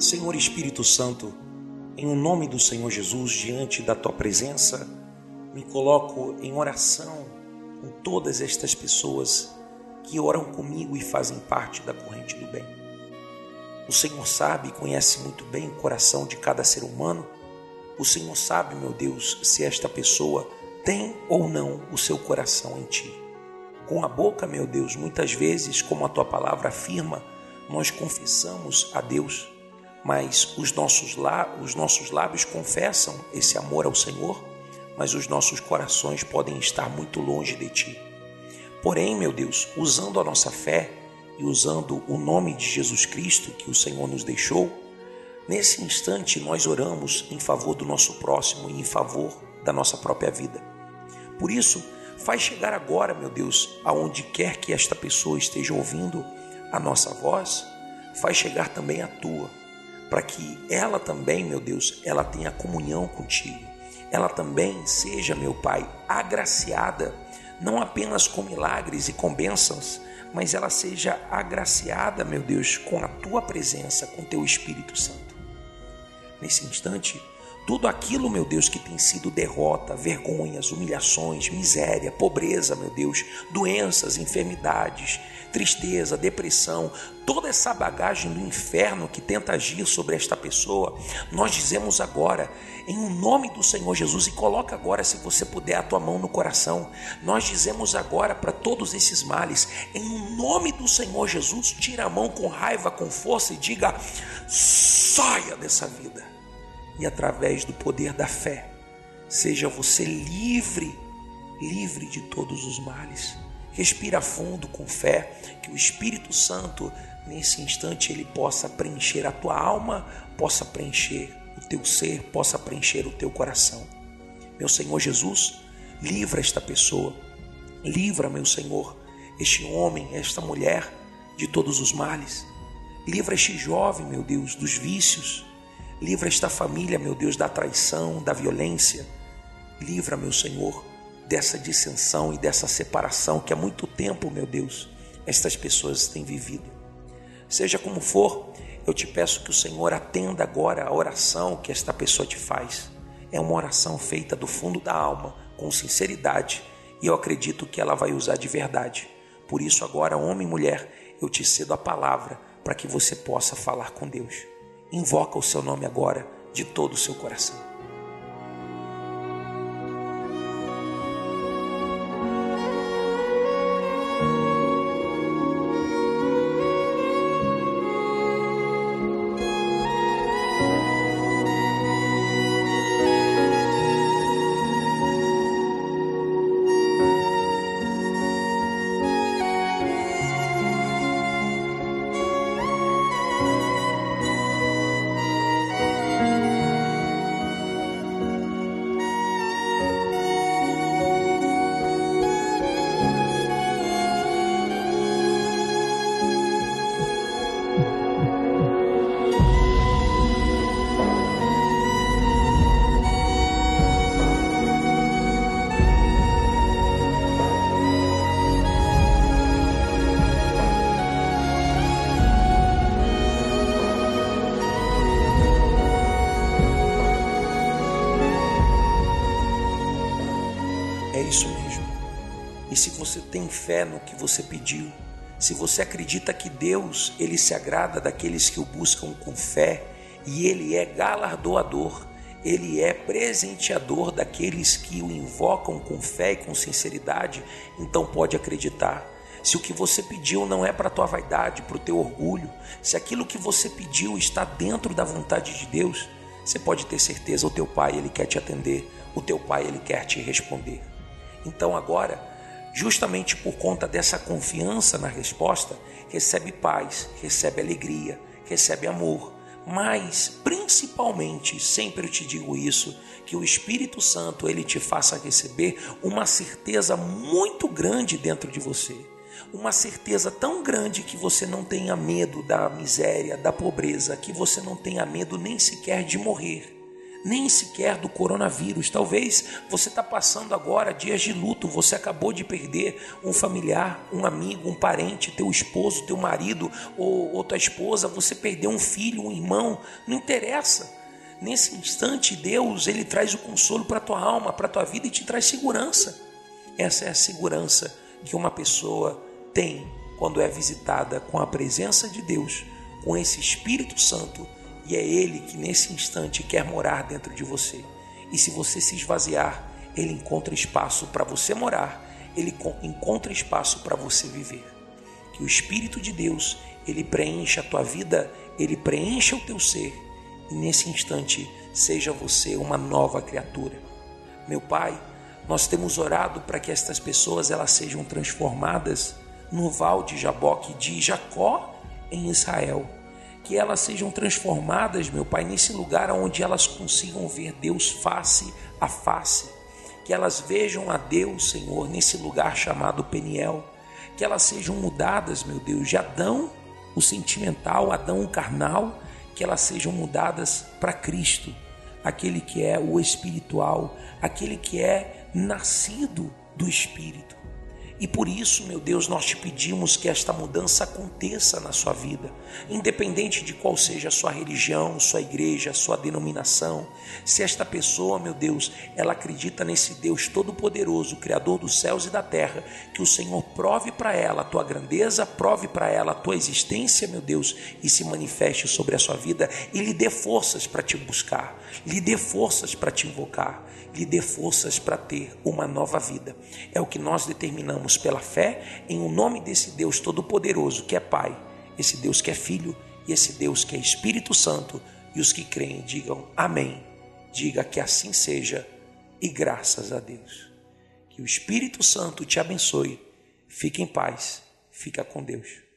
Senhor Espírito Santo, em o nome do Senhor Jesus, diante da tua presença, me coloco em oração com todas estas pessoas que oram comigo e fazem parte da corrente do bem. O Senhor sabe e conhece muito bem o coração de cada ser humano. O Senhor sabe, meu Deus, se esta pessoa tem ou não o seu coração em ti. Com a boca, meu Deus, muitas vezes, como a tua palavra afirma, nós confessamos a Deus, mas os nossos, os nossos lábios confessam esse amor ao Senhor, mas os nossos corações podem estar muito longe de ti. Porém, meu Deus, usando a nossa fé e usando o nome de Jesus Cristo que o Senhor nos deixou, nesse instante nós oramos em favor do nosso próximo e em favor da nossa própria vida. Por isso, faz chegar agora, meu Deus, aonde quer que esta pessoa esteja ouvindo a nossa voz, faz chegar também a tua, para que ela também, meu Deus, ela tenha comunhão contigo. Ela também seja, meu Pai, agraciada, não apenas com milagres e com bênçãos, mas ela seja agraciada, meu Deus, com a tua presença, com teu Espírito Santo. Nesse instante, tudo aquilo, meu Deus, que tem sido derrota, vergonhas, humilhações, miséria, pobreza, meu Deus, doenças, enfermidades, tristeza, depressão, toda essa bagagem do inferno que tenta agir sobre esta pessoa, nós dizemos agora, em o nome do Senhor Jesus, e coloca agora, se você puder, a tua mão no coração, nós dizemos agora para todos esses males, em o nome do Senhor Jesus, tira a mão com raiva, com força e diga: saia dessa vida e através do poder da fé, seja você livre, livre de todos os males. Respira fundo com fé, que o Espírito Santo, nesse instante, ele possa preencher a tua alma, possa preencher o teu ser, possa preencher o teu coração. Meu Senhor Jesus, livra esta pessoa, livra, meu Senhor, este homem, esta mulher de todos os males. Livra este jovem, meu Deus, dos vícios, Livra esta família, meu Deus, da traição, da violência. Livra, meu Senhor, dessa dissensão e dessa separação que há muito tempo, meu Deus, estas pessoas têm vivido. Seja como for, eu te peço que o Senhor atenda agora a oração que esta pessoa te faz. É uma oração feita do fundo da alma, com sinceridade, e eu acredito que ela vai usar de verdade. Por isso, agora, homem e mulher, eu te cedo a palavra para que você possa falar com Deus. Invoca o seu nome agora de todo o seu coração. Fé no que você pediu, se você acredita que Deus, ele se agrada daqueles que o buscam com fé e ele é galardoador, ele é presenteador daqueles que o invocam com fé e com sinceridade, então pode acreditar. Se o que você pediu não é para a tua vaidade, para o teu orgulho, se aquilo que você pediu está dentro da vontade de Deus, você pode ter certeza, o teu pai ele quer te atender, o teu pai ele quer te responder. Então agora, justamente por conta dessa confiança na resposta, recebe paz, recebe alegria, recebe amor. Mas, principalmente, sempre eu te digo isso, que o Espírito Santo ele te faça receber uma certeza muito grande dentro de você. Uma certeza tão grande que você não tenha medo da miséria, da pobreza, que você não tenha medo nem sequer de morrer nem sequer do coronavírus. Talvez você está passando agora dias de luto, você acabou de perder um familiar, um amigo, um parente, teu esposo, teu marido ou, ou tua esposa, você perdeu um filho, um irmão, não interessa. Nesse instante, Deus ele traz o consolo para tua alma, para tua vida e te traz segurança. Essa é a segurança que uma pessoa tem quando é visitada com a presença de Deus, com esse Espírito Santo e é Ele que nesse instante quer morar dentro de você. E se você se esvaziar, Ele encontra espaço para você morar, Ele encontra espaço para você viver. Que o Espírito de Deus, Ele preencha a tua vida, Ele preencha o teu ser. E nesse instante, seja você uma nova criatura. Meu Pai, nós temos orado para que estas pessoas elas sejam transformadas no val de Jaboque de Jacó em Israel que elas sejam transformadas, meu Pai, nesse lugar onde elas consigam ver Deus face a face, que elas vejam a Deus, Senhor, nesse lugar chamado Peniel, que elas sejam mudadas, meu Deus, de Adão, o sentimental, Adão, o carnal, que elas sejam mudadas para Cristo, aquele que é o espiritual, aquele que é nascido do Espírito. E por isso, meu Deus, nós te pedimos que esta mudança aconteça na sua vida, independente de qual seja a sua religião, sua igreja, sua denominação. Se esta pessoa, meu Deus, ela acredita nesse Deus todo-poderoso, Criador dos céus e da terra, que o Senhor prove para ela a tua grandeza, prove para ela a tua existência, meu Deus, e se manifeste sobre a sua vida e lhe dê forças para te buscar, lhe dê forças para te invocar, lhe dê forças para ter uma nova vida. É o que nós determinamos pela fé em o um nome desse Deus Todo-Poderoso, que é Pai, esse Deus que é Filho e esse Deus que é Espírito Santo. E os que creem digam amém. Diga que assim seja e graças a Deus. Que o Espírito Santo te abençoe. Fique em paz. Fica com Deus.